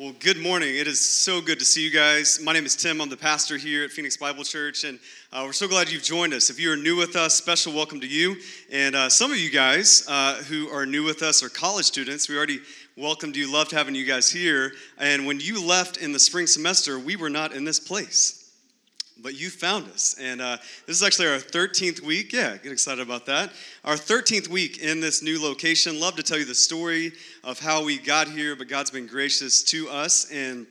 Well, good morning. It is so good to see you guys. My name is Tim. I'm the pastor here at Phoenix Bible Church, and uh, we're so glad you've joined us. If you are new with us, special welcome to you. And uh, some of you guys uh, who are new with us are college students. We already welcomed you, loved having you guys here. And when you left in the spring semester, we were not in this place but you found us. And uh, this is actually our 13th week. Yeah, get excited about that. Our 13th week in this new location. Love to tell you the story of how we got here, but God's been gracious to us. And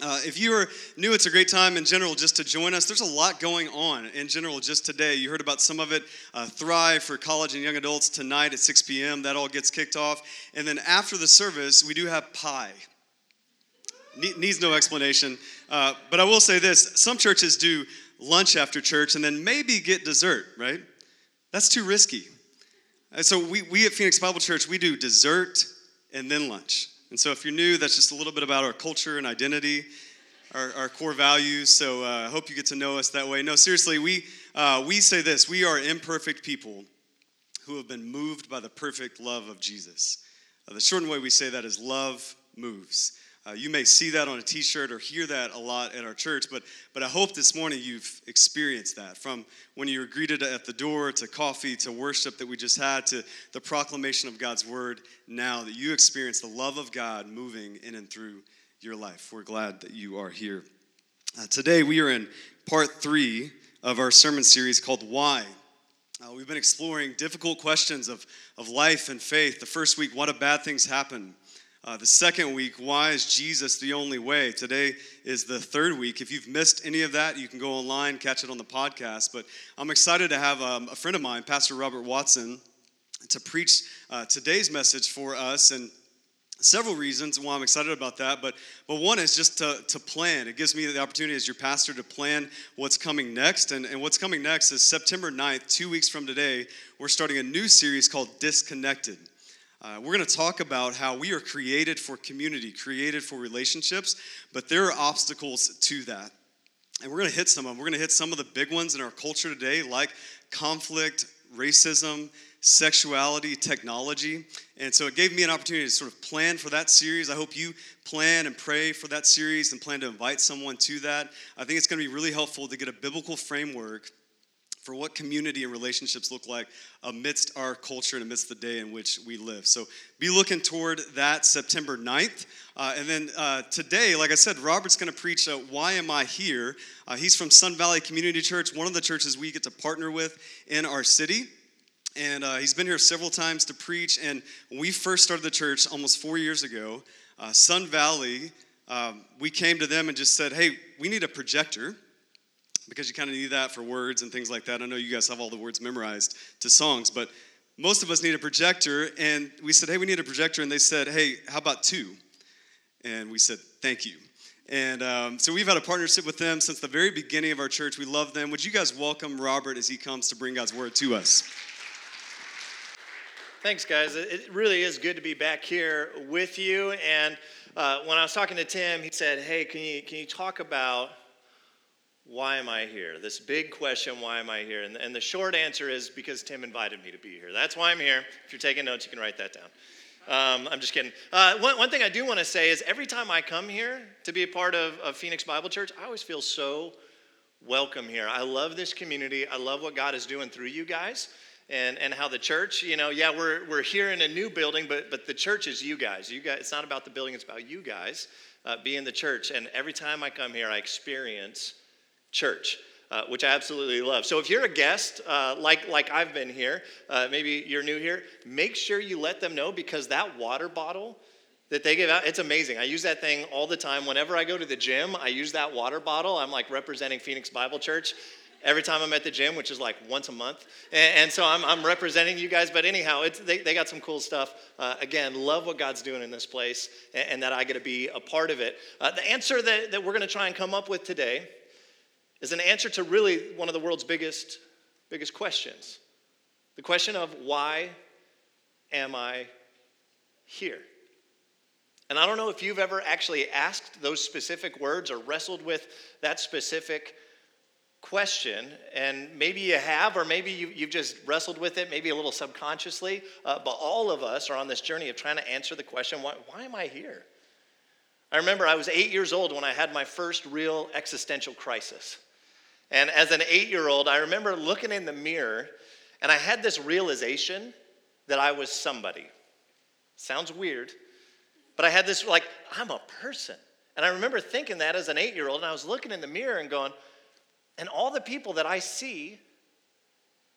uh, if you are new, it's a great time in general just to join us. There's a lot going on in general just today. You heard about some of it. Uh, Thrive for college and young adults tonight at 6 p.m. That all gets kicked off. And then after the service, we do have pie needs no explanation. Uh, but I will say this some churches do lunch after church and then maybe get dessert, right? That's too risky. And so we, we at Phoenix Bible Church, we do dessert and then lunch. And so if you're new, that's just a little bit about our culture and identity, our, our core values. So uh, I hope you get to know us that way. No, seriously, we, uh, we say this we are imperfect people who have been moved by the perfect love of Jesus. Uh, the shortened way we say that is love moves. Uh, you may see that on a t shirt or hear that a lot at our church, but, but I hope this morning you've experienced that from when you were greeted at the door to coffee to worship that we just had to the proclamation of God's word now, that you experience the love of God moving in and through your life. We're glad that you are here. Uh, today we are in part three of our sermon series called Why. Uh, we've been exploring difficult questions of, of life and faith. The first week, what if bad things happen? Uh, the second week, why is Jesus the only way? Today is the third week. If you've missed any of that, you can go online, catch it on the podcast. But I'm excited to have um, a friend of mine, Pastor Robert Watson, to preach uh, today's message for us. And several reasons why I'm excited about that, but but one is just to, to plan. It gives me the opportunity as your pastor to plan what's coming next. And, and what's coming next is September 9th, two weeks from today, we're starting a new series called Disconnected. Uh, we're going to talk about how we are created for community, created for relationships, but there are obstacles to that. And we're going to hit some of them. We're going to hit some of the big ones in our culture today, like conflict, racism, sexuality, technology. And so it gave me an opportunity to sort of plan for that series. I hope you plan and pray for that series and plan to invite someone to that. I think it's going to be really helpful to get a biblical framework for what community and relationships look like amidst our culture and amidst the day in which we live. So be looking toward that September 9th. Uh, and then uh, today, like I said, Robert's going to preach uh, Why Am I Here? Uh, he's from Sun Valley Community Church, one of the churches we get to partner with in our city. And uh, he's been here several times to preach. And when we first started the church almost four years ago, uh, Sun Valley, um, we came to them and just said, hey, we need a projector because you kind of need that for words and things like that. I know you guys have all the words memorized to songs, but most of us need a projector. And we said, hey, we need a projector. And they said, hey, how about two? And we said, thank you. And um, so we've had a partnership with them since the very beginning of our church. We love them. Would you guys welcome Robert as he comes to bring God's word to us? Thanks, guys. It really is good to be back here with you. And uh, when I was talking to Tim, he said, "Hey, can you can you talk about why am I here? This big question, why am I here? And, and, the short answer is because Tim invited me to be here. That's why I'm here. If you're taking notes, you can write that down. Um, I'm just kidding. Uh, one, one, thing I do want to say is every time I come here to be a part of, of Phoenix Bible Church, I always feel so welcome here. I love this community. I love what God is doing through you guys. And, and how the church, you know, yeah, we're, we're here in a new building, but, but the church is you guys. You guys. It's not about the building, it's about you guys uh, being the church. And every time I come here, I experience church. Uh, which I absolutely love. So if you're a guest, uh, like like I've been here, uh, maybe you're new here, make sure you let them know because that water bottle that they give out, it's amazing. I use that thing all the time. Whenever I go to the gym, I use that water bottle. I'm like representing Phoenix Bible Church every time I'm at the gym, which is like once a month. And, and so I'm, I'm, representing you guys. But anyhow, they, they got some cool stuff. Uh, again, love what God's doing in this place and, and that I get to be a part of it. Uh, the answer that, that we're going to try and come up with today is an answer to really one of the world's biggest, biggest questions the question of why am I here? And I don't know if you've ever actually asked those specific words or wrestled with that specific question. And maybe you have, or maybe you, have just wrestled with it, maybe a little subconsciously. Uh, but all of us are on this journey of trying to answer the question why, why am I here? I remember I was eight years old when I had my first real existential crisis. And as an eight year old, I remember looking in the mirror and I had this realization that I was somebody. Sounds weird, but I had this like, I'm a person. And I remember thinking that as an eight year old, and I was looking in the mirror and going, and all the people that I see,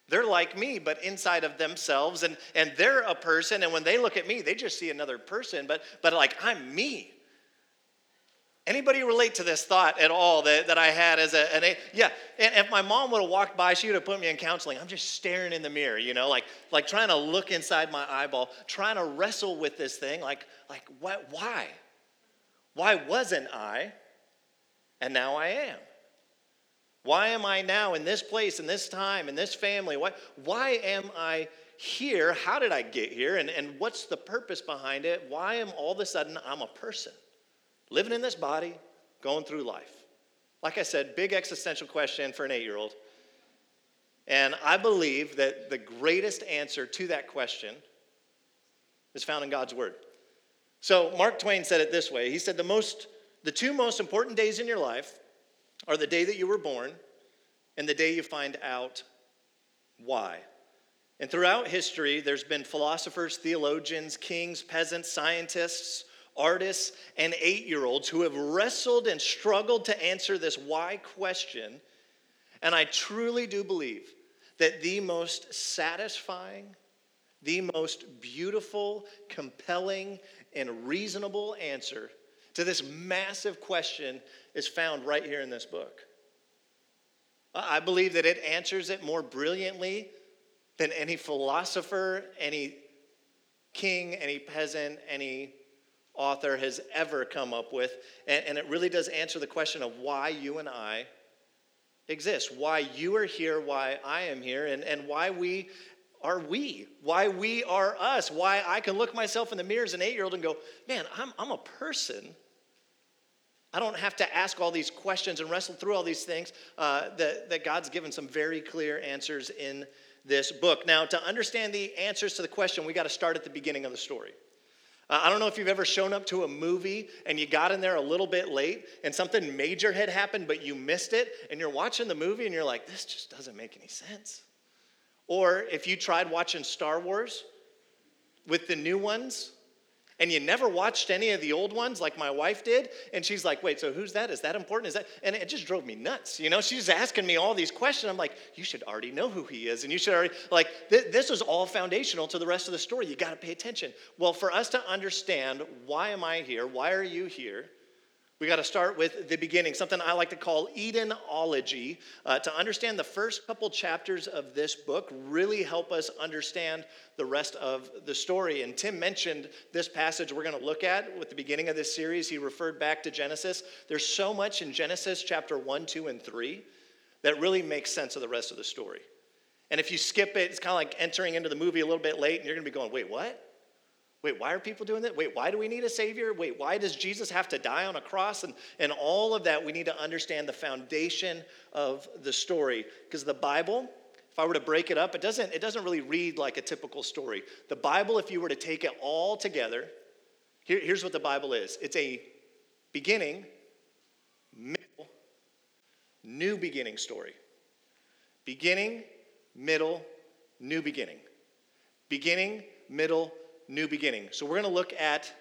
they're like me, but inside of themselves, and, and they're a person, and when they look at me, they just see another person, but, but like I'm me. Anybody relate to this thought at all that, that I had as a, an, yeah, and if my mom would have walked by, she would have put me in counseling. I'm just staring in the mirror, you know, like, like trying to look inside my eyeball, trying to wrestle with this thing, like, like what, why? Why wasn't I? And now I am. Why am I now in this place, in this time, in this family? Why, why am I here? How did I get here? And, and what's the purpose behind it? Why am all of a sudden I'm a person? Living in this body, going through life. Like I said, big existential question for an eight year old. And I believe that the greatest answer to that question is found in God's Word. So Mark Twain said it this way He said, the, most, the two most important days in your life are the day that you were born and the day you find out why. And throughout history, there's been philosophers, theologians, kings, peasants, scientists, artists, and eight year olds who have wrestled and struggled to answer this why question. And I truly do believe that the most satisfying, the most beautiful, compelling, and reasonable answer to this massive question is found right here in this book. I believe that it answers it more brilliantly than any philosopher, any king, any peasant, any author has ever come up with. And, and, it really does answer the question of why you and I exist, why you are here, why I am here, and, and why we are we, why we are us, why I can look myself in the mirror as an eight year old and go, man, I'm, I'm a person. I don't have to ask all these questions and wrestle through all these things. Uh, that, that God's given some very clear answers in this book. Now, to understand the answers to the question, we got to start at the beginning of the story. I don't know if you've ever shown up to a movie and you got in there a little bit late and something major had happened, but you missed it, and you're watching the movie and you're like, this just doesn't make any sense. Or if you tried watching Star Wars with the new ones and you never watched any of the old ones like my wife did and she's like wait so who's that? Is that important? Is that and it just drove me nuts you know? She's asking me all these questions. I'm like you should already know who he is and you should already like th- this is all foundational to the rest of the story. You got to pay attention. Well for us to understand why am i here? Why are you here we got to start with the beginning, something I like to call Edenology. Uh, to understand the first couple chapters of this book, really help us understand the rest of the story. And Tim mentioned this passage we're going to look at with the beginning of this series. He referred back to Genesis. There's so much in Genesis chapter 1, 2, and 3 that really makes sense of the rest of the story. And if you skip it, it's kind of like entering into the movie a little bit late, and you're going to be going, wait, what? Wait, why are people doing that? Wait, why do we need a Savior? Wait, why does Jesus have to die on a cross? And, and all of that, we need to understand the foundation of the story. Because the Bible, if I were to break it up, it doesn't, it doesn't really read like a typical story. The Bible, if you were to take it all together, here, here's what the Bible is it's a beginning, middle, new beginning story. Beginning, middle, new beginning. Beginning, middle, new beginning. So we're going to look at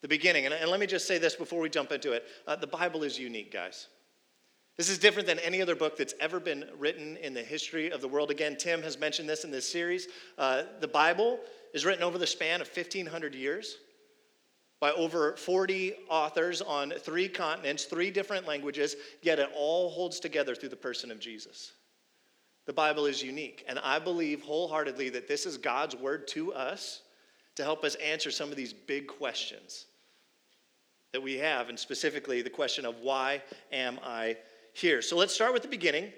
the beginning. And, and, let me just say this before we jump into it uh, the Bible is unique, guys. This is different than any other book that's ever been written in the history of the world. Again, Tim has mentioned this in this series. Uh, the Bible is written over the span of 1,500 years by over 40 authors on three continents, three different languages, yet it all holds together through the person of Jesus. The Bible is unique, and I believe wholeheartedly that this is God's word to us to help us answer some of these big questions that we have, and specifically the question of why am I here? So let's start with the beginning.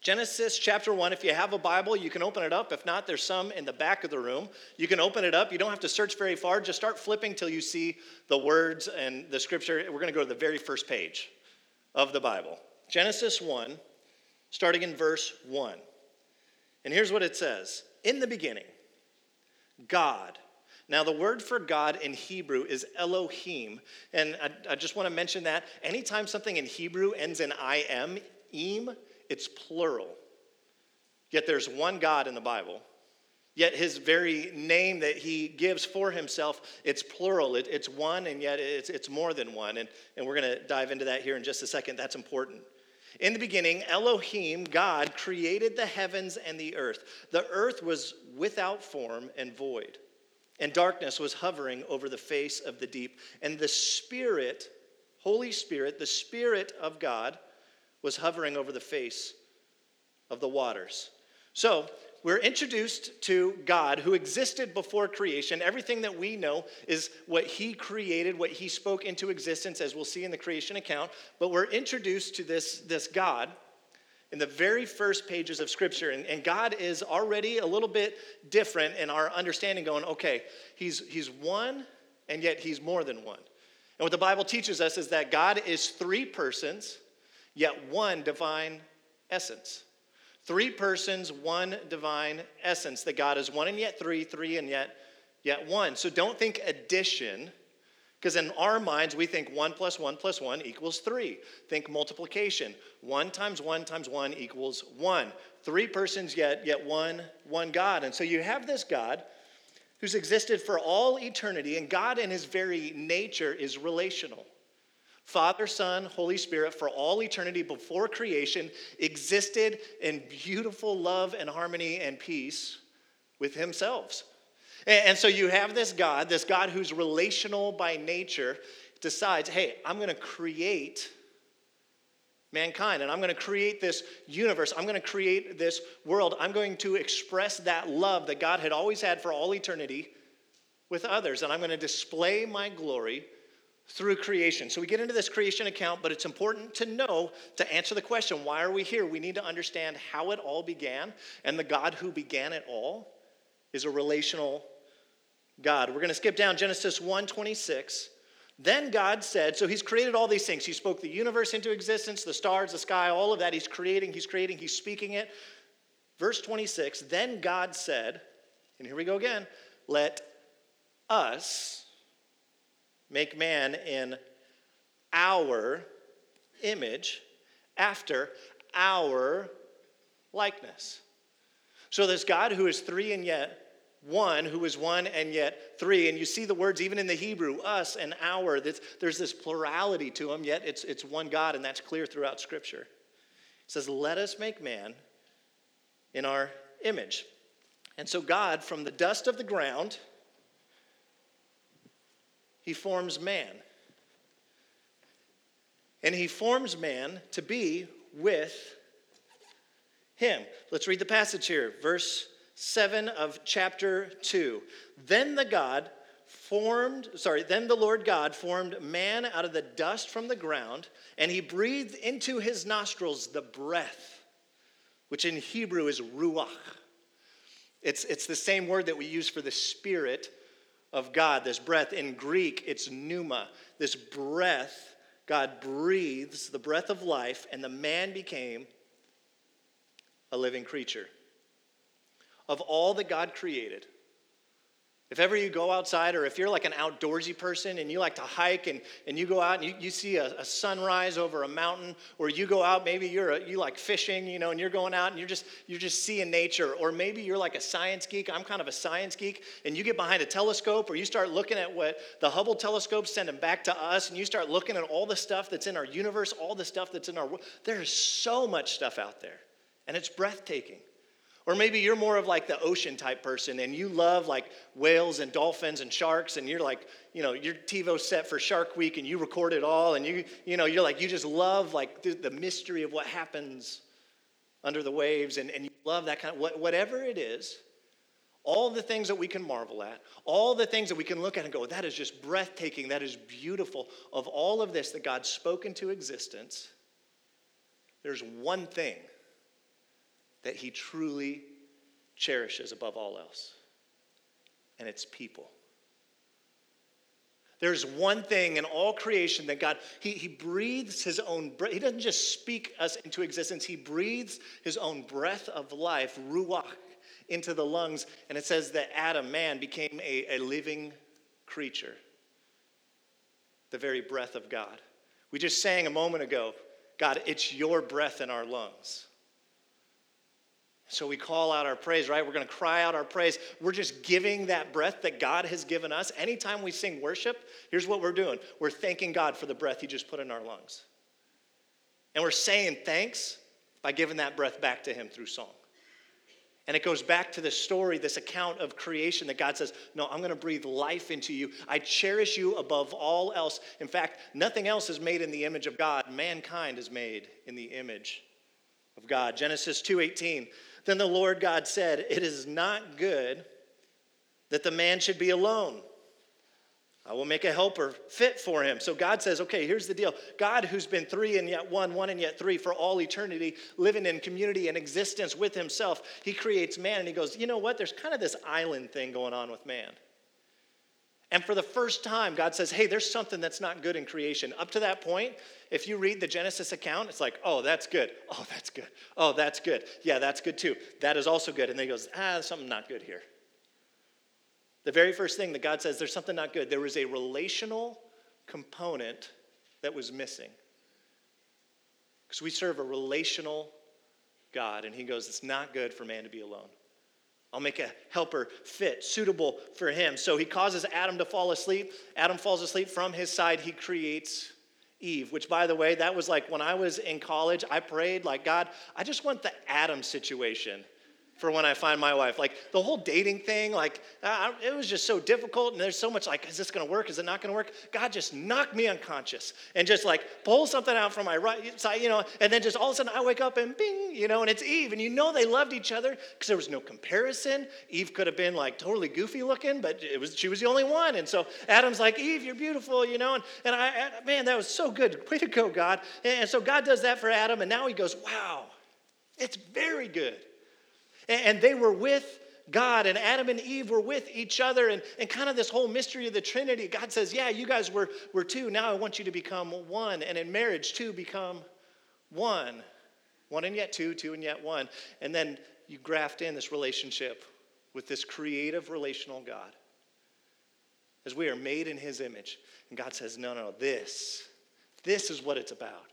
Genesis chapter 1. If you have a Bible, you can open it up. If not, there's some in the back of the room. You can open it up. You don't have to search very far. Just start flipping till you see the words and the scripture. We're going to go to the very first page of the Bible. Genesis 1, starting in verse 1. And here's what it says In the beginning, God Now, the word for God in Hebrew is Elohim. And I, I just want to mention that anytime something in Hebrew ends in im, im, it's plural. Yet there's one God in the Bible. Yet his very name that he gives for himself, it's plural. It, it's one, and yet it's, it's more than one. And, and we're going to dive into that here in just a second. That's important. In the beginning, Elohim, God, created the heavens and the earth. The earth was without form and void, and darkness was hovering over the face of the deep. And the Spirit, Holy Spirit, the Spirit of God, was hovering over the face of the waters. So, we're introduced to God who existed before creation. Everything that we know is what He created, what He spoke into existence, as we'll see in the creation account. But we're introduced to this, this God in the very first pages of Scripture. And, and God is already a little bit different in our understanding, going, okay, he's, he's one, and yet He's more than one. And what the Bible teaches us is that God is three persons, yet one divine essence. Three persons, one divine essence. That God is one and yet three, three and yet yet one. So don't think addition, because in our minds we think one plus one plus one equals three. Think multiplication. One times one times one equals one. Three persons yet yet one one God. And so you have this God who's existed for all eternity, and God in his very nature is relational. Father, Son, Holy Spirit, for all eternity before creation, existed in beautiful love and harmony and peace with themselves. And so you have this God, this God who's relational by nature, decides, hey, I'm going to create mankind and I'm going to create this universe. I'm going to create this world. I'm going to express that love that God had always had for all eternity with others. And I'm going to display my glory through creation. So we get into this creation account, but it's important to know to answer the question why are we here? We need to understand how it all began, and the God who began it all is a relational God. We're going to skip down Genesis 1 26. Then God said, so he's created all these things. He spoke the universe into existence, the stars, the sky, all of that. He's creating, he's creating, he's speaking it. Verse 26, then God said, and here we go again, let us make man in our image after our likeness. So this God who is three and yet one, who is one and yet three. And you see the words even in the Hebrew, us and our, there's this plurality to them, yet it's, it's one God, and that's clear throughout Scripture. It says, Let us make man in our image. And so God, from the dust of the ground, he forms man. And he forms man to be with him. Let's read the passage here, verse 7 of chapter 2. Then the God formed, sorry, then the Lord God formed man out of the dust from the ground, and he breathed into his nostrils the breath, which in Hebrew is ruach. It's, it's the same word that we use for the spirit of God, this breath. In Greek, it's pneuma. This breath, God breathes the breath of life, and the man became a living creature. Of all that God created, if ever you go outside, or if you're like an outdoorsy person and you like to hike and, and you go out and you, you see a, a sunrise over a mountain, or you go out, maybe you're a, you like fishing, you know, and you're going out and you're just you're just seeing nature, or maybe you're like a science geek. I'm kind of a science geek, and you get behind a telescope, or you start looking at what the Hubble telescope sending back to us, and you start looking at all the stuff that's in our universe, all the stuff that's in our world. There's so much stuff out there, and it's breathtaking. Or maybe you're more of like the ocean type person and you love like whales and dolphins and sharks and you're like, you know, your TiVo set for Shark Week and you record it all and you, you know, you're like, you just love like the, the mystery of what happens under the waves and, and you love that kind of, whatever it is, all the things that we can marvel at, all the things that we can look at and go, that is just breathtaking, that is beautiful. Of all of this that God spoke into existence, there's one thing that he truly cherishes above all else, and it's people. There's one thing in all creation that God, he, he breathes his own breath. He doesn't just speak us into existence, he breathes his own breath of life, ruach, into the lungs. And it says that Adam, man, became a, a living creature, the very breath of God. We just sang a moment ago God, it's your breath in our lungs. So we call out our praise, right? We're going to cry out our praise. We're just giving that breath that God has given us. Anytime we sing worship, here's what we're doing we're thanking God for the breath He just put in our lungs. And we're saying thanks by giving that breath back to Him through song. And it goes back to this story, this account of creation that God says, No, I'm going to breathe life into you. I cherish you above all else. In fact, nothing else is made in the image of God. Mankind is made in the image of God. Genesis 2:18 then the Lord God said, It is not good that the man should be alone. I will make a helper fit for him. So God says, okay, here's the deal. God, who's been three and yet one, one and yet three for all eternity, living in community and existence with himself, he creates man and he goes, you know what? There's kind of this island thing going on with man. And for the first time, God says, hey, there's something that's not good in creation. Up to that point, if you read the Genesis account, it's like, oh, that's good. Oh, that's good. Oh, that's good. Yeah, that's good too. That is also good. And then he goes, ah, something not good here. The very first thing that God says, there's something not good. There was a relational component that was missing. Because we serve a relational God, and he goes, it's not good for man to be alone. I'll make a helper fit, suitable for him. So he causes Adam to fall asleep. Adam falls asleep. From his side, he creates Eve, which, by the way, that was like when I was in college, I prayed, like, God, I just want the Adam situation for when I find my wife. Like the whole dating thing, like uh, it was just so difficult. And there's so much like, is this going to work? Is it not going to work? God just knocked me unconscious and just like pull something out from my right side, you know, and then just all of a sudden I wake up and bing, you know, and it's Eve. And you know they loved each other because there was no comparison. Eve could have been like totally goofy looking, but it was she was the only one. And so Adam's like, Eve, you're beautiful, you know. And, and I, man, that was so good. Way to go, God. And so God does that for Adam. And now he goes, wow, it's very good. And they were with God, and Adam and Eve were with each other, and, and kind of this whole mystery of the Trinity. God says, Yeah, you guys were, were two. Now I want you to become one. And in marriage, two become one. One and yet two, two and yet one. And then you graft in this relationship with this creative relational God. As we are made in his image. And God says, No, no, this, this is what it's about.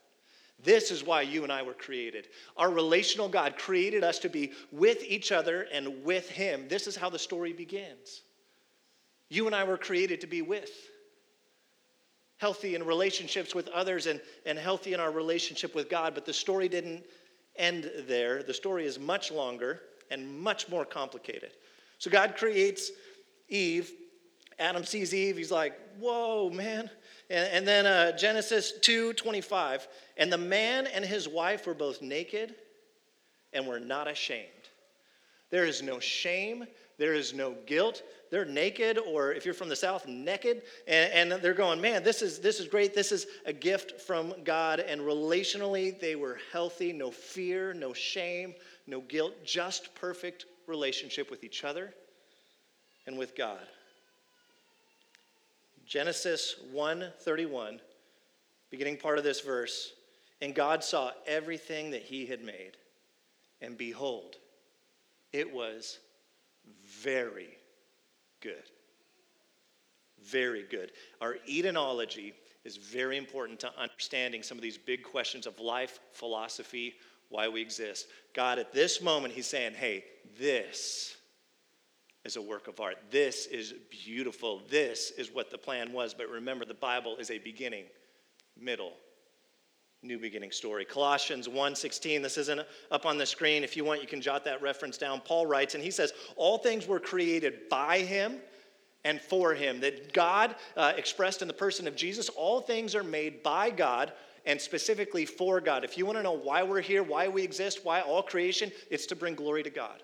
This is why you and I were created. Our relational God created us to be with each other and with Him. This is how the story begins. You and I were created to be with, healthy in relationships with others and, and healthy in our relationship with God. But the story didn't end there. The story is much longer and much more complicated. So God creates Eve. Adam sees Eve. He's like, Whoa, man. And, and then uh, Genesis 2 25. And the man and his wife were both naked and were not ashamed. There is no shame, there is no guilt. They're naked, or if you're from the South, naked, and, and, they're going, man, this is, this is great. This is a gift from God. And relationally, they were healthy, no fear, no shame, no guilt, just perfect relationship with each other and with God. Genesis 1:31, beginning part of this verse, and God saw everything that he had made, and behold, it was very good. Very good. Our Edenology is very important to understanding some of these big questions of life, philosophy, why we exist. God, at this moment, He's saying, hey, this is a work of art. This is beautiful. This is what the plan was. But remember, the Bible is a beginning, middle, new beginning story. Colossians 1:16. This isn't up on the screen. If you want, you can jot that reference down. Paul writes, and he says, "All things were created by him." And for him, that God uh, expressed in the person of Jesus, all things are made by God and specifically for God. If you want to know why we're here, why we exist, why all creation, it's to bring glory to God.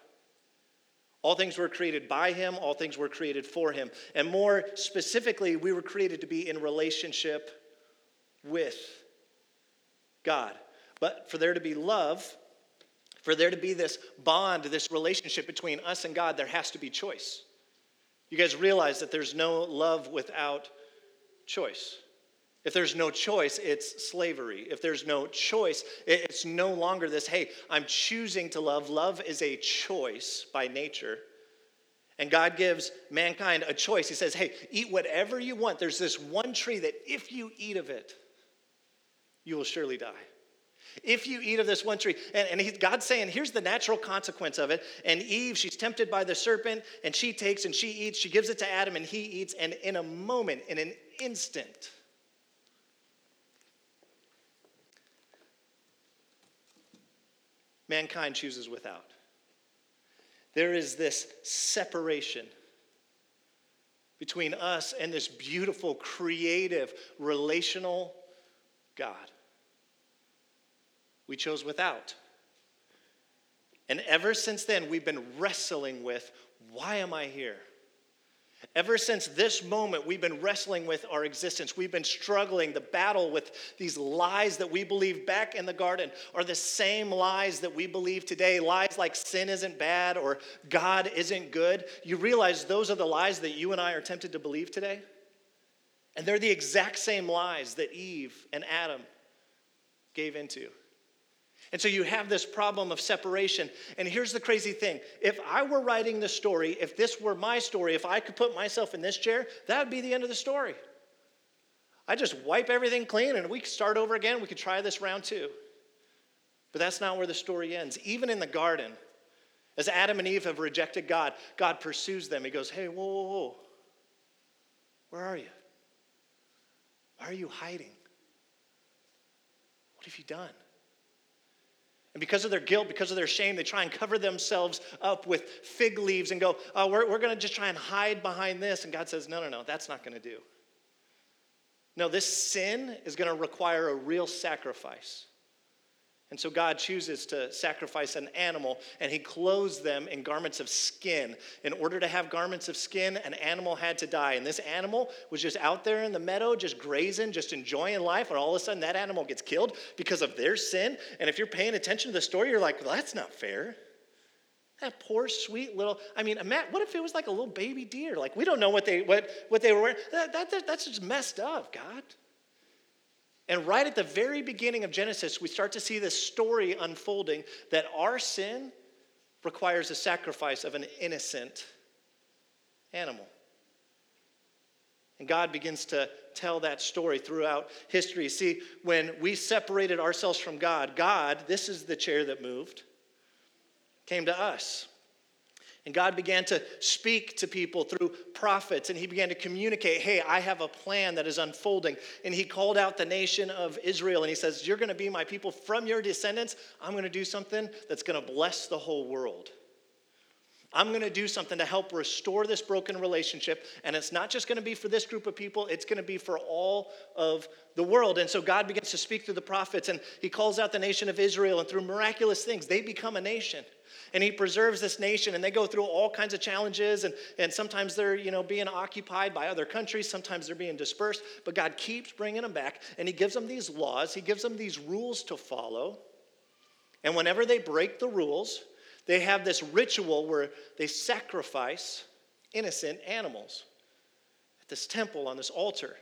All things were created by him, all things were created for him. And more specifically, we were created to be in relationship with God. But for there to be love, for there to be this bond, this relationship between us and God, there has to be choice. You guys realize that there's no love without choice. If there's no choice, it's slavery. If there's no choice, it's no longer this, hey, I'm choosing to love. Love is a choice by nature. And God gives mankind a choice. He says, hey, eat whatever you want. There's this one tree that if you eat of it, you will surely die. If you eat of this one tree, and, and he, God's saying, here's the natural consequence of it. And Eve, she's tempted by the serpent, and she takes and she eats, she gives it to Adam, and he eats, and in a moment, in an instant, mankind chooses without. There is this separation between us and this beautiful, creative, relational God. We chose without. And ever since then, we've been wrestling with why am I here? Ever since this moment, we've been wrestling with our existence. We've been struggling. The battle with these lies that we believe back in the garden are the same lies that we believe today. Lies like sin isn't bad or God isn't good. You realize those are the lies that you and I are tempted to believe today? And they're the exact same lies that Eve and Adam gave into. And so you have this problem of separation. And here's the crazy thing if I were writing the story, if this were my story, if I could put myself in this chair, that would be the end of the story. I just wipe everything clean and we could start over again. We could try this round two. But that's not where the story ends. Even in the garden, as Adam and Eve have rejected God, God pursues them. He goes, Hey, whoa, whoa, whoa. Where are you? Why are you hiding? What have you done? And because of their guilt, because of their shame, they try and cover themselves up with fig leaves and go, oh, we're, we're going to just try and hide behind this. And God says, no, no, no, that's not going to do. No, this sin is going to require a real sacrifice. And so God chooses to sacrifice an animal and he clothes them in garments of skin. In order to have garments of skin, an animal had to die. And this animal was just out there in the meadow, just grazing, just enjoying life. And all of a sudden, that animal gets killed because of their sin. And if you're paying attention to the story, you're like, well, that's not fair. That poor, sweet little, I mean, Matt, what if it was like a little baby deer? Like, we don't know what they, what, what they were wearing. That, that, that's just messed up, God. And right at the very beginning of Genesis, we start to see this story unfolding that our sin requires a sacrifice of an innocent animal. And God begins to tell that story throughout history. See, when we separated ourselves from God, God, this is the chair that moved, came to us. And God began to speak to people through prophets, and He began to communicate, hey, I have a plan that is unfolding. And He called out the nation of Israel, and He says, You're going to be my people from your descendants. I'm going to do something that's going to bless the whole world. I'm going to do something to help restore this broken relationship. And it's not just going to be for this group of people, it's going to be for all of the world. And so God begins to speak through the prophets, and He calls out the nation of Israel, and through miraculous things, they become a nation and he preserves this nation and they go through all kinds of challenges and, and sometimes they're you know being occupied by other countries sometimes they're being dispersed but god keeps bringing them back and he gives them these laws he gives them these rules to follow and whenever they break the rules they have this ritual where they sacrifice innocent animals at this temple on this altar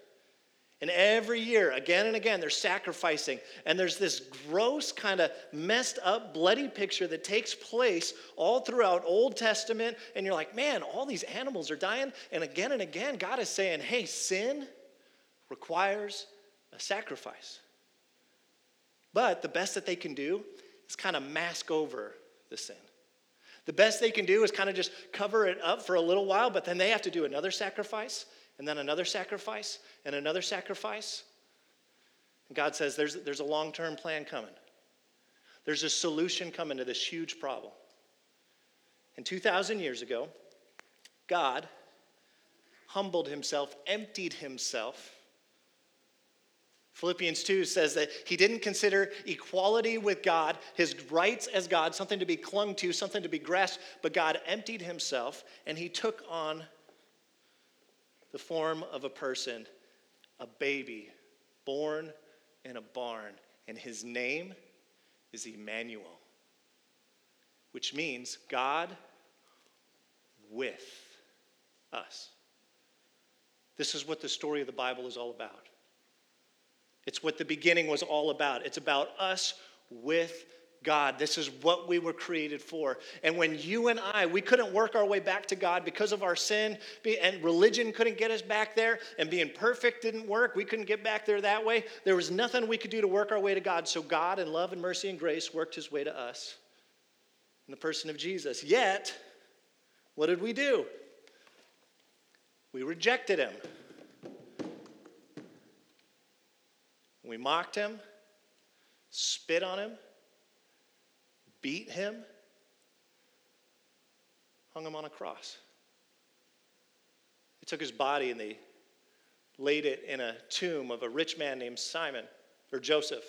and every year, again and again, they're sacrificing. And there's this gross, kind of messed up, bloody picture that takes place all throughout Old Testament. And you're like, man, all these animals are dying. And again and again, God is saying, hey, sin requires a sacrifice. But the best that they can do is kind of mask over the sin. The best they can do is kind of just cover it up for a little while, but then they have to do another sacrifice and then another sacrifice and another sacrifice. And God says there's, there's a long term plan coming, there's a solution coming to this huge problem. And 2,000 years ago, God humbled himself, emptied himself. Philippians 2 says that he didn't consider equality with God, his rights as God, something to be clung to, something to be grasped, but God emptied himself and he took on the form of a person, a baby born in a barn, and his name is Emmanuel, which means God with us. This is what the story of the Bible is all about. It's what the beginning was all about. It's about us with God. This is what we were created for. And when you and I, we couldn't work our way back to God because of our sin, and religion couldn't get us back there, and being perfect didn't work, we couldn't get back there that way. There was nothing we could do to work our way to God. So God, in love and mercy and grace, worked his way to us in the person of Jesus. Yet, what did we do? We rejected him. We mocked him, spit on him beat him, hung him on a cross. They took his body and they laid it in a tomb of a rich man named Simon or Joseph.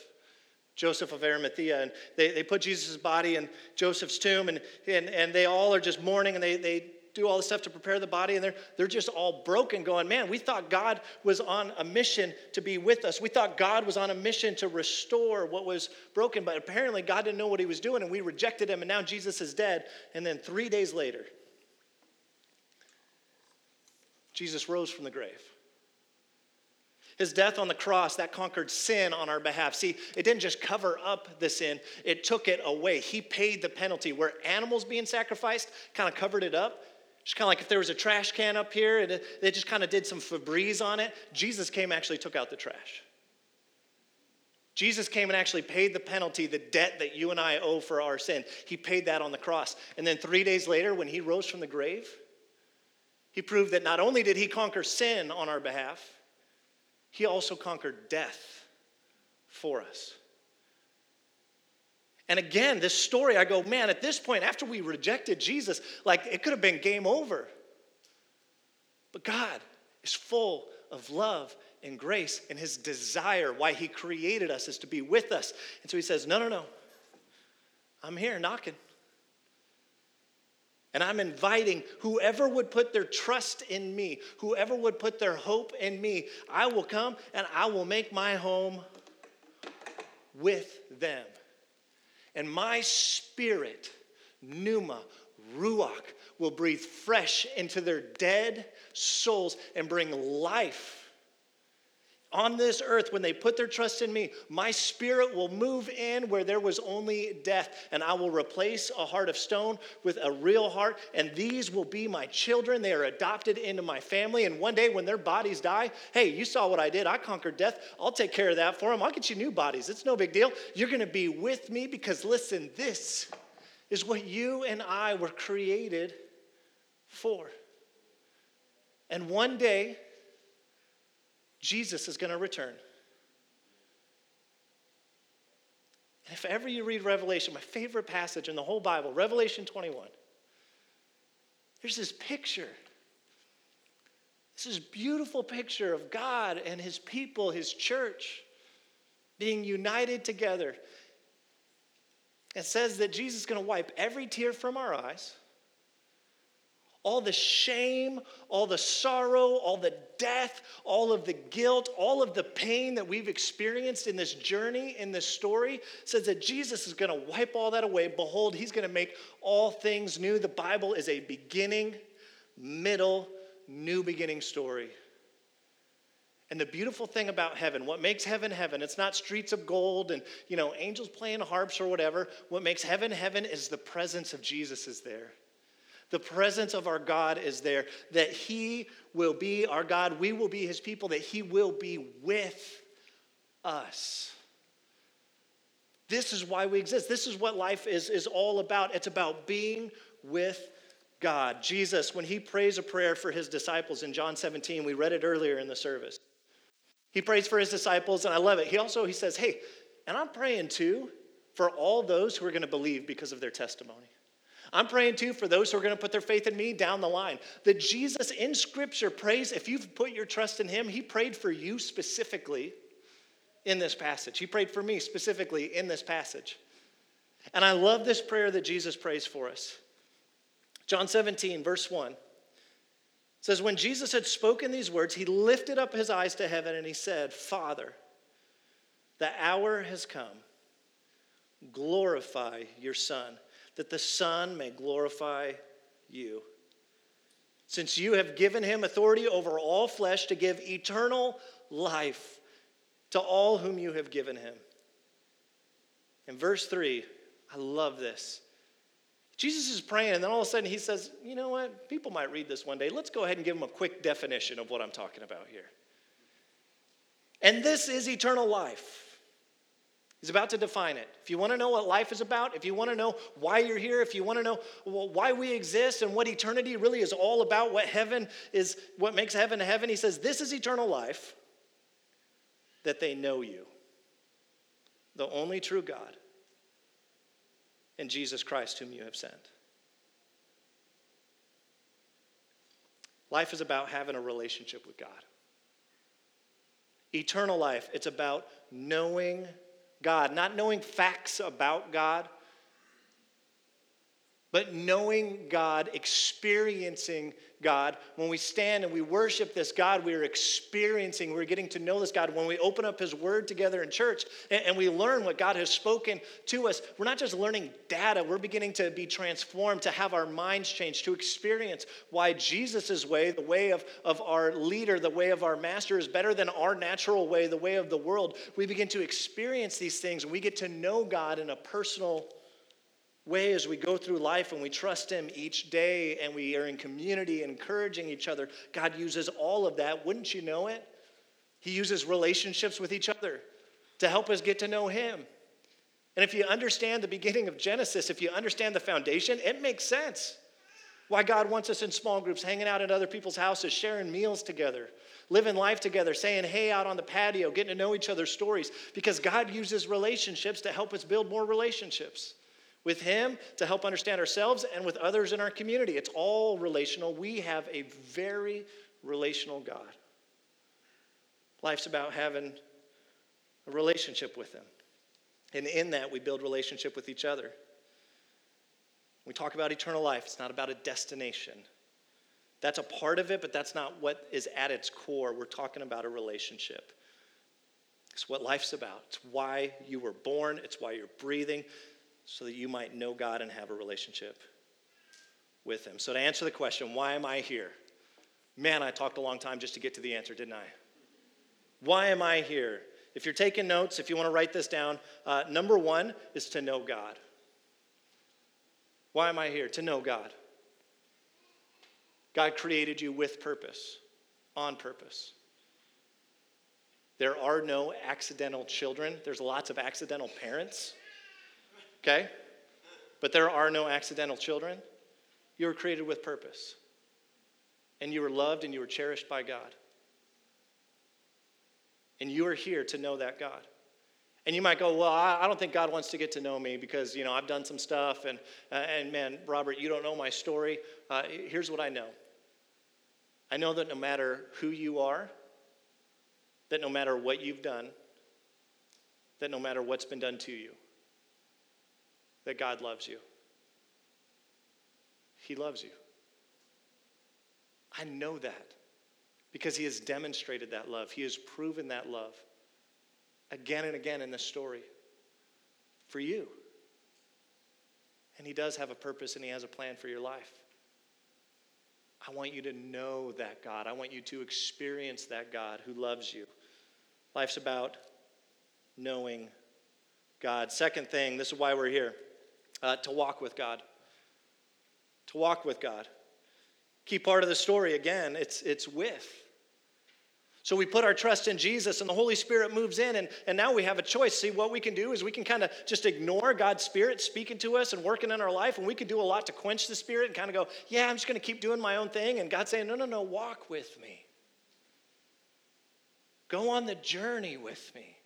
Joseph of Arimathea. And they, they put Jesus' body in Joseph's tomb, and, and, and they all are just mourning, and they, they do all this stuff to prepare the body, and they're, they're just all broken, going, Man, we thought God was on a mission to be with us. We thought God was on a mission to restore what was broken, but apparently God didn't know what he was doing, and we rejected him, and now Jesus is dead. And then three days later, Jesus rose from the grave. His death on the cross, that conquered sin on our behalf. See, it didn't just cover up the sin, it took it away. He paid the penalty. Where animals being sacrificed kind of covered it up, just kind of like if there was a trash can up here and they just kind of did some Febreze on it, Jesus came and actually took out the trash. Jesus came and actually paid the penalty, the debt that you and I owe for our sin. He paid that on the cross. And then three days later, when he rose from the grave, he proved that not only did he conquer sin on our behalf, he also conquered death for us. And again, this story, I go, man, at this point, after we rejected Jesus, like it could have been game over. But God is full of love and grace, and his desire, why he created us, is to be with us. And so he says, no, no, no. I'm here knocking. And I'm inviting whoever would put their trust in me, whoever would put their hope in me, I will come and I will make my home with them and my spirit, pneuma, ruach, will breathe fresh into their dead souls and bring life on this earth, when they put their trust in me, my spirit will move in where there was only death, and I will replace a heart of stone with a real heart, and these will be my children. They are adopted into my family, and one day when their bodies die, hey, you saw what I did. I conquered death. I'll take care of that for them. I'll get you new bodies. It's no big deal. You're going to be with me because, listen, this is what you and I were created for. And one day, Jesus is going to return. And if ever you read Revelation, my favorite passage in the whole Bible, Revelation 21, there's this picture. This is beautiful picture of God and his people, his church, being united together. It says that Jesus is going to wipe every tear from our eyes all the shame, all the sorrow, all the death, all of the guilt, all of the pain that we've experienced in this journey, in this story, says that Jesus is going to wipe all that away. Behold, he's going to make all things new. The Bible is a beginning, middle, new beginning story. And the beautiful thing about heaven, what makes heaven heaven, it's not streets of gold and, you know, angels playing harps or whatever. What makes heaven heaven is the presence of Jesus is there. The presence of our God is there, that He will be our God, we will be His people, that He will be with us. This is why we exist. This is what life is, is all about. It's about being with God. Jesus, when He prays a prayer for His disciples in John 17, we read it earlier in the service. He prays for His disciples, and I love it. He also he says, Hey, and I'm praying too for all those who are going to believe because of their testimony. I'm praying too for those who are going to put their faith in me down the line. That Jesus in Scripture prays, if you've put your trust in Him, He prayed for you specifically in this passage. He prayed for me specifically in this passage. And I love this prayer that Jesus prays for us. John 17, verse 1 says, When Jesus had spoken these words, he lifted up his eyes to heaven and he said, Father, the hour has come. Glorify your Son that the Son may glorify you. Since you have given him authority over all flesh to give eternal life to all whom you have given him. In verse 3, I love this. Jesus is praying, and then all of a sudden he says, You know what? People might read this one day. Let's go ahead and give them a quick definition of what I'm talking about here. And this is eternal life. He's about to define it. If you want to know what life is about, if you want to know why you're here, if you want to know why we exist and what eternity really is all about, what heaven is, what makes heaven heaven, he says, This is eternal life that they know you, the only true God, and Jesus Christ, whom you have sent. Life is about having a relationship with God. Eternal life, it's about knowing God, not knowing facts about God, but knowing God, experiencing God. When we stand and we worship this God, we are experiencing, we're getting to know this God. When we open up His Word together in church and, we learn what God has spoken to us, we're not just learning data, we're beginning to be transformed, to have our minds changed, to experience why Jesus' way, the way of, of our leader, the way of our master, is better than our natural way, the way of the world. We begin to experience these things and we get to know God in a personal way as we go through life and we trust Him each day and we are in community encouraging each other. God uses all of that. Wouldn't you know it? He uses relationships with each other to help us get to know Him. And if you understand the beginning of Genesis, if you understand the foundation, it makes sense. Why God wants us in small groups, hanging out at other people's houses, sharing meals together, living life together, saying hey out on the patio, getting to know each other's stories. Because God uses relationships to help us build more relationships with Him to help understand ourselves and with others in our community. It's all relational. We have a very relational God. Life's about having a relationship with Him. And in that, we build relationship with each other. We talk about eternal life, it's not about a destination. That's a part of it, but that's not what is at its core. We're talking about a relationship. It's what life's about. It's why you were born, it's why you're breathing, so that you might know God and have a relationship with Him. So, to answer the question, why am I here? Man, I talked a long time just to get to the answer, didn't I? Why am I here? If you're taking notes, if you want to write this down, uh, number one is to know God. Why am I here? To know God. God created you with purpose, on purpose. There are no accidental children, there's lots of accidental parents okay? But there are no accidental children. You were created with purpose. And you were loved and you were cherished by God. And you are here to know that God. And you might go, well, I don't think God wants to get to know me because, you know, I've done some stuff. And, uh, and man, Robert, you don't know my story. Uh, here's what I know I know that no matter who you are, that no matter what you've done, that no matter what's been done to you, that God loves you. He loves you. I know that because He has demonstrated that love. He has proven that love again and again in this story for you. And He does have a purpose and He has a plan for your life. I want you to know that God. I want you to experience that God who loves you. Life's about knowing God. Second thing, this is why we're here uh, to walk with God. To walk with God. Key part of the story, again, it's, it's with. So we put our trust in Jesus and the Holy Spirit moves in, and, and now we have a choice. See, what we can do is we can kind of just ignore God's Spirit speaking to us and working in our life, and we can do a lot to quench the Spirit and kind of go, Yeah, I'm just going to keep doing my own thing. And God's saying, No, no, no, walk with me. Go on the journey with me.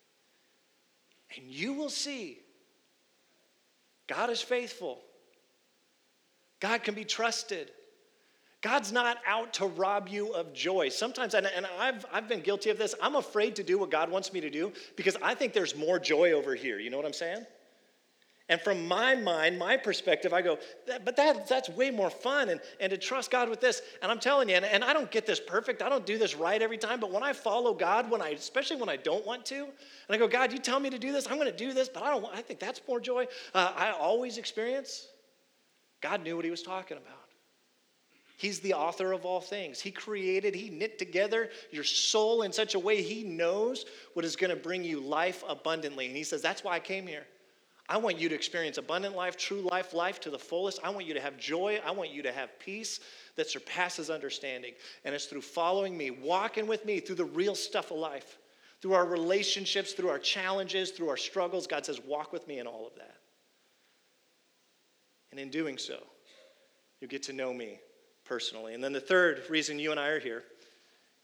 And you will see God is faithful. God can be trusted. God's not out to rob you of joy. Sometimes, and, and I've, I've been guilty of this, I'm afraid to do what God wants me to do because I think there's more joy over here. You know what I'm saying? And from my mind, my perspective, I go, but that, that's way more fun. And, and to trust God with this. And I'm telling you, and, and I don't get this perfect. I don't do this right every time. But when I follow God, when I, especially when I don't want to, and I go, God, you tell me to do this, I'm going to do this, but I don't I think that's more joy. Uh, I always experience God knew what he was talking about. He's the author of all things. He created, He knit together your soul in such a way He knows what is going to bring you life abundantly. And He says, That's why I came here. I want you to experience abundant life, true life, life to the fullest. I want you to have joy. I want you to have peace that surpasses understanding. And it's through following me, walking with me through the real stuff of life, through our relationships, through our challenges, through our struggles. God says, Walk with me in all of that. And in doing so, you get to know me personally. And then the third reason you and I are here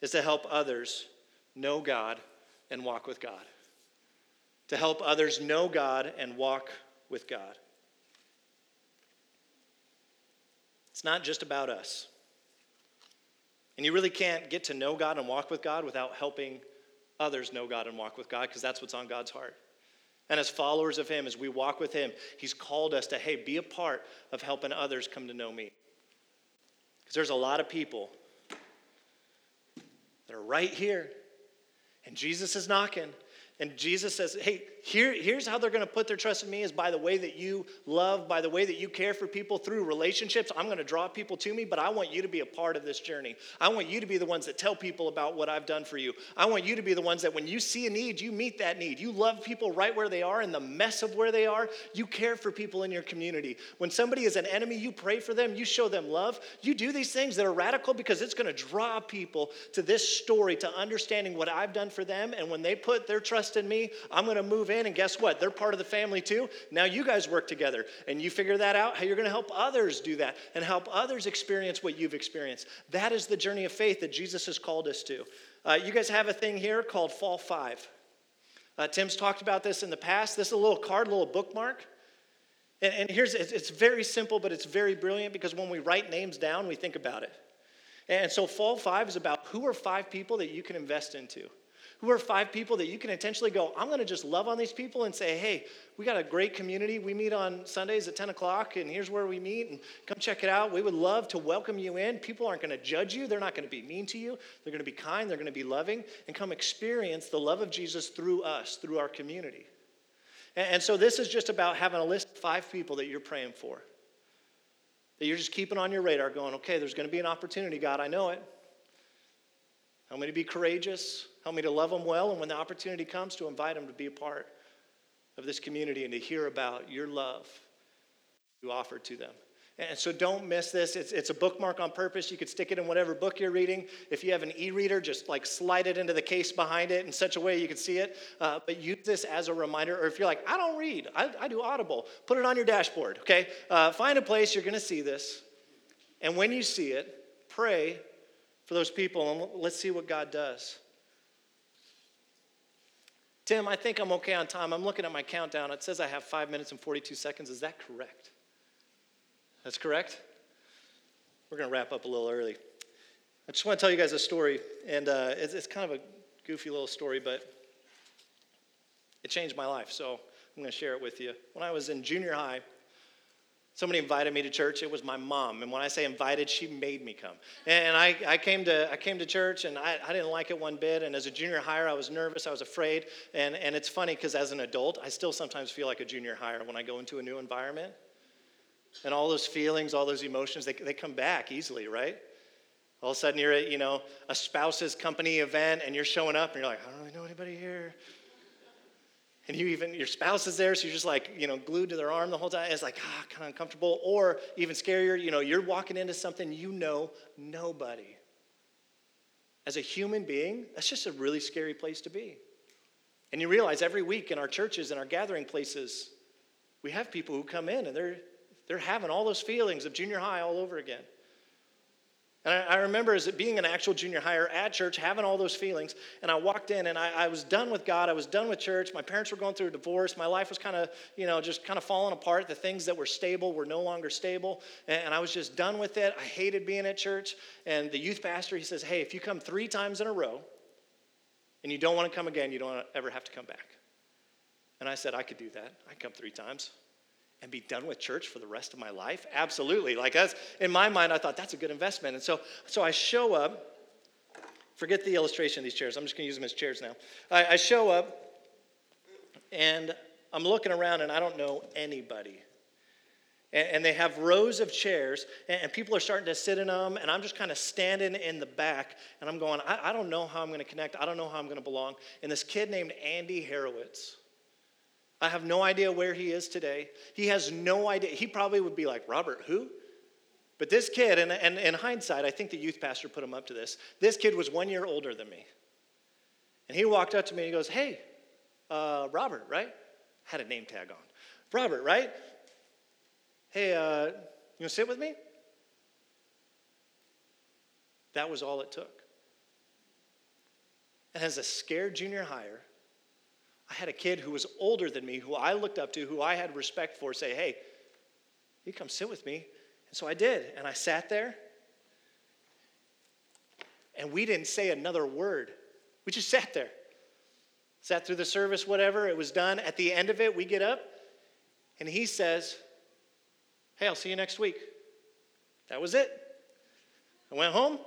is to help others know God and walk with God. To help others know God and walk with God. It's not just about us. And you really can't get to know God and walk with God without helping others know God and walk with God because that's what's on God's heart. And as followers of Him, as we walk with Him, He's called us to, hey, be a part of helping others come to know me. Because there's a lot of people that are right here, and Jesus is knocking, and Jesus says, hey, here, here's how they're going to put their trust in me is by the way that you love, by the way that you care for people through relationships. I'm going to draw people to me, but I want you to be a part of this journey. I want you to be the ones that tell people about what I've done for you. I want you to be the ones that when you see a need, you meet that need. You love people right where they are in the mess of where they are. You care for people in your community. When somebody is an enemy, you pray for them, you show them love. You do these things that are radical because it's going to draw people to this story, to understanding what I've done for them. And when they put their trust in me, I'm going to move in, and guess what? They're part of the family too. Now you guys work together, and you figure that out, how you're going to help others do that and help others experience what you've experienced. That is the journey of faith that Jesus has called us to. Uh, you guys have a thing here called Fall Five. Uh, Tim's talked about this in the past. This is a little card, a little bookmark. And, and here's it's very simple, but it's very brilliant because when we write names down, we think about it. And so, Fall Five is about who are five people that you can invest into. Who are five people that you can intentionally go, I'm going to just love on these people and say, hey, we got a great community. We meet on Sundays at 10 o'clock, and here's where we meet, and come check it out. We would love to welcome you in. People aren't going to judge you, they're not going to be mean to you. They're going to be kind, they're going to be loving, and come experience the love of Jesus through us, through our community. And, and so, this is just about having a list of five people that you're praying for. That you're just keeping on your radar, going, okay, there's going to be an opportunity, God, I know it. Help me to be courageous. Help me to love them well. And when the opportunity comes, to invite them to be a part of this community and to hear about your love you offer to them. And so don't miss this. It's, it's a bookmark on purpose. You could stick it in whatever book you're reading. If you have an e reader, just like slide it into the case behind it in such a way you can see it. Uh, but use this as a reminder. Or if you're like, I don't read, I, I do Audible, put it on your dashboard, okay? Uh, find a place you're going to see this. And when you see it, pray for those people, and let's see what God does. Tim, I think I'm okay on time. I'm looking at my countdown. It says I have five minutes and 42 seconds. Is that correct? That's correct? We're going to wrap up a little early. I just want to tell you guys a story, and uh, it's, it's kind of a goofy little story, but it changed my life, so I'm going to share it with you. When I was in junior high, Somebody invited me to church. It was my mom. And when I say invited, she made me come. And I, I, came, to, I came to church and I, I didn't like it one bit. And as a junior higher, I was nervous. I was afraid. And, and it's funny because as an adult, I still sometimes feel like a junior higher when I go into a new environment. And all those feelings, all those emotions, they, they come back easily, right? All of a sudden, you're at, you know, a spouse's company event and you're showing up and you're like, I don't really know anybody here and you even your spouse is there so you're just like you know glued to their arm the whole time. It's like ah kind of uncomfortable. Or even scarier you know you're walking into something you know nobody. As a human being that's just a really scary place to be. And you realize every week in our churches and our gathering places we have people who come in and they're they're having all those feelings of junior high all over again and I, I, remember as being an actual junior higher at church, having all those feelings. And I walked in and I, I was done with God. I was done with church. My parents were going through a divorce. My life was kind of, you know, just kind of falling apart. The things that were stable were no longer stable. And, and I was just done with it. I hated being at church. And the youth pastor, he says, Hey, if you come three times in a row and you don't want to come again, you don't ever have to come back. And I said, I could do that. I come three times and be done with church for the rest of my life? Absolutely. Like that's in my mind, I thought that's a good investment. And so, so I show up. Forget the illustration of these chairs. I'm just going to use them as chairs now. I, I show up, and I'm looking around, and I don't know anybody. and, they have rows of chairs, and, and, people are starting to sit in them, and I'm just kind of standing in the back, and I'm going, I, I don't know how I'm going to connect. I don't know how I'm going to belong. And this kid named Andy Harowitz, I have no idea where he is today. He has no idea. He probably would be like, Robert, who? But this kid, and, and in hindsight, I think the youth pastor put him up to this. This kid was one year older than me. And he walked up to me and he goes, Hey, uh, Robert, right? Had a name tag on. Robert, right? Hey, uh, you want to sit with me? That was all it took. And as a scared junior higher, I had a kid who was older than me, who I looked up to, who I had respect for, say, Hey, you come sit with me. And so I did. And I sat there. And we didn't say another word. We just sat there. Sat through the service, whatever. It was done. At the end of it, we get up. And he says, Hey, I'll see you next week. That was it. I went home.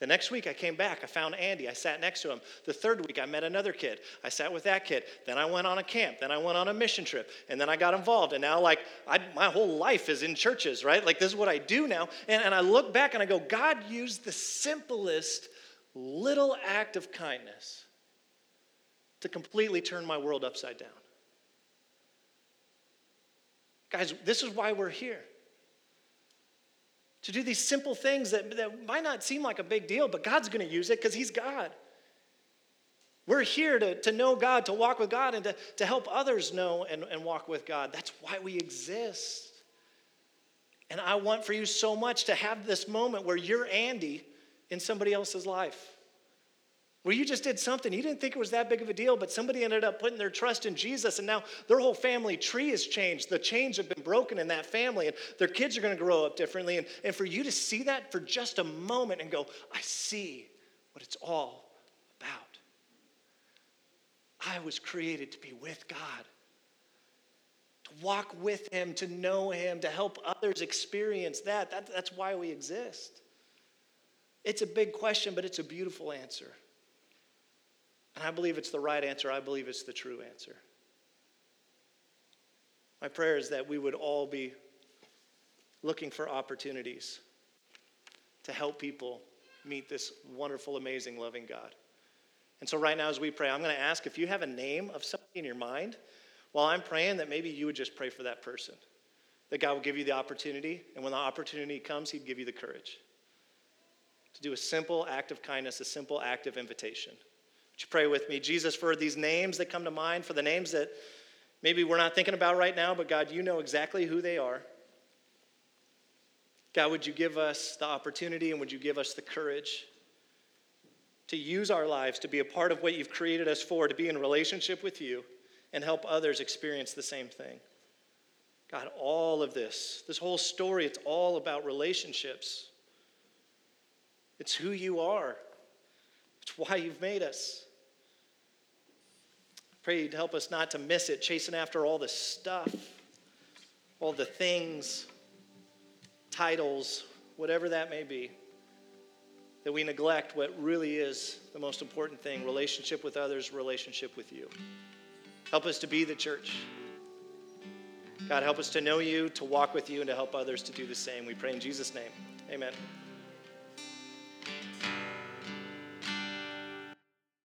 The next week I came back, I found Andy, I sat next to him. The third week I met another kid. I sat with that kid. Then I went on a camp. Then I went on a mission trip. And then I got involved. And now, like, I, my whole life is in churches, right? Like, this is what I do now. And, and I look back and I go, God used the simplest little act of kindness to completely turn my world upside down. Guys, this is why we're here to do these simple things that, that might not seem like a big deal, but God's going to use it because He's God. We're here to, to know God, to walk with God, and to, to help others know and, and walk with God. That's why we exist. And I want for you so much to have this moment where you're Andy in somebody else's life where you just did something. You didn't think it was that big of a deal but somebody ended up putting their trust in jesus and now their whole family tree has changed. The chains have been broken in that family and their kids are going to grow up differently. And, and for you to see that for just a moment and go i see what it's all about. I was created to be with god to walk with him to know him to help others experience that, that that's why we exist. It's a big question but it's a beautiful answer and I believe it's the right answer. I believe it's the true answer. My prayer is that we would all be looking for opportunities to help people meet this wonderful, amazing, loving God. And so, right now, as we pray, I'm going to ask if you have a name of somebody in your mind while I'm praying, that maybe you would just pray for that person. That God will give you the opportunity, and when the opportunity comes, He'd give you the courage to do a simple act of kindness, a simple act of invitation. Would you pray with me? Jesus, for these names that come to mind, for the names that maybe we're not thinking about right now, but God, you know exactly who they are. God, would you give us the opportunity and would you give us the courage to use our lives to be a part of what you've created us for, to be in relationship with you and help others experience the same thing? God, all of this, this whole story, it's all about relationships. It's who you are, it's why you've made us. Pray you'd help us not to miss it, chasing after all the stuff, all the things, titles, whatever that may be, that we neglect what really is the most important thing relationship with others, relationship with you. Help us to be the church. God, help us to know you, to walk with you, and to help others to do the same. We pray in Jesus' name. Amen.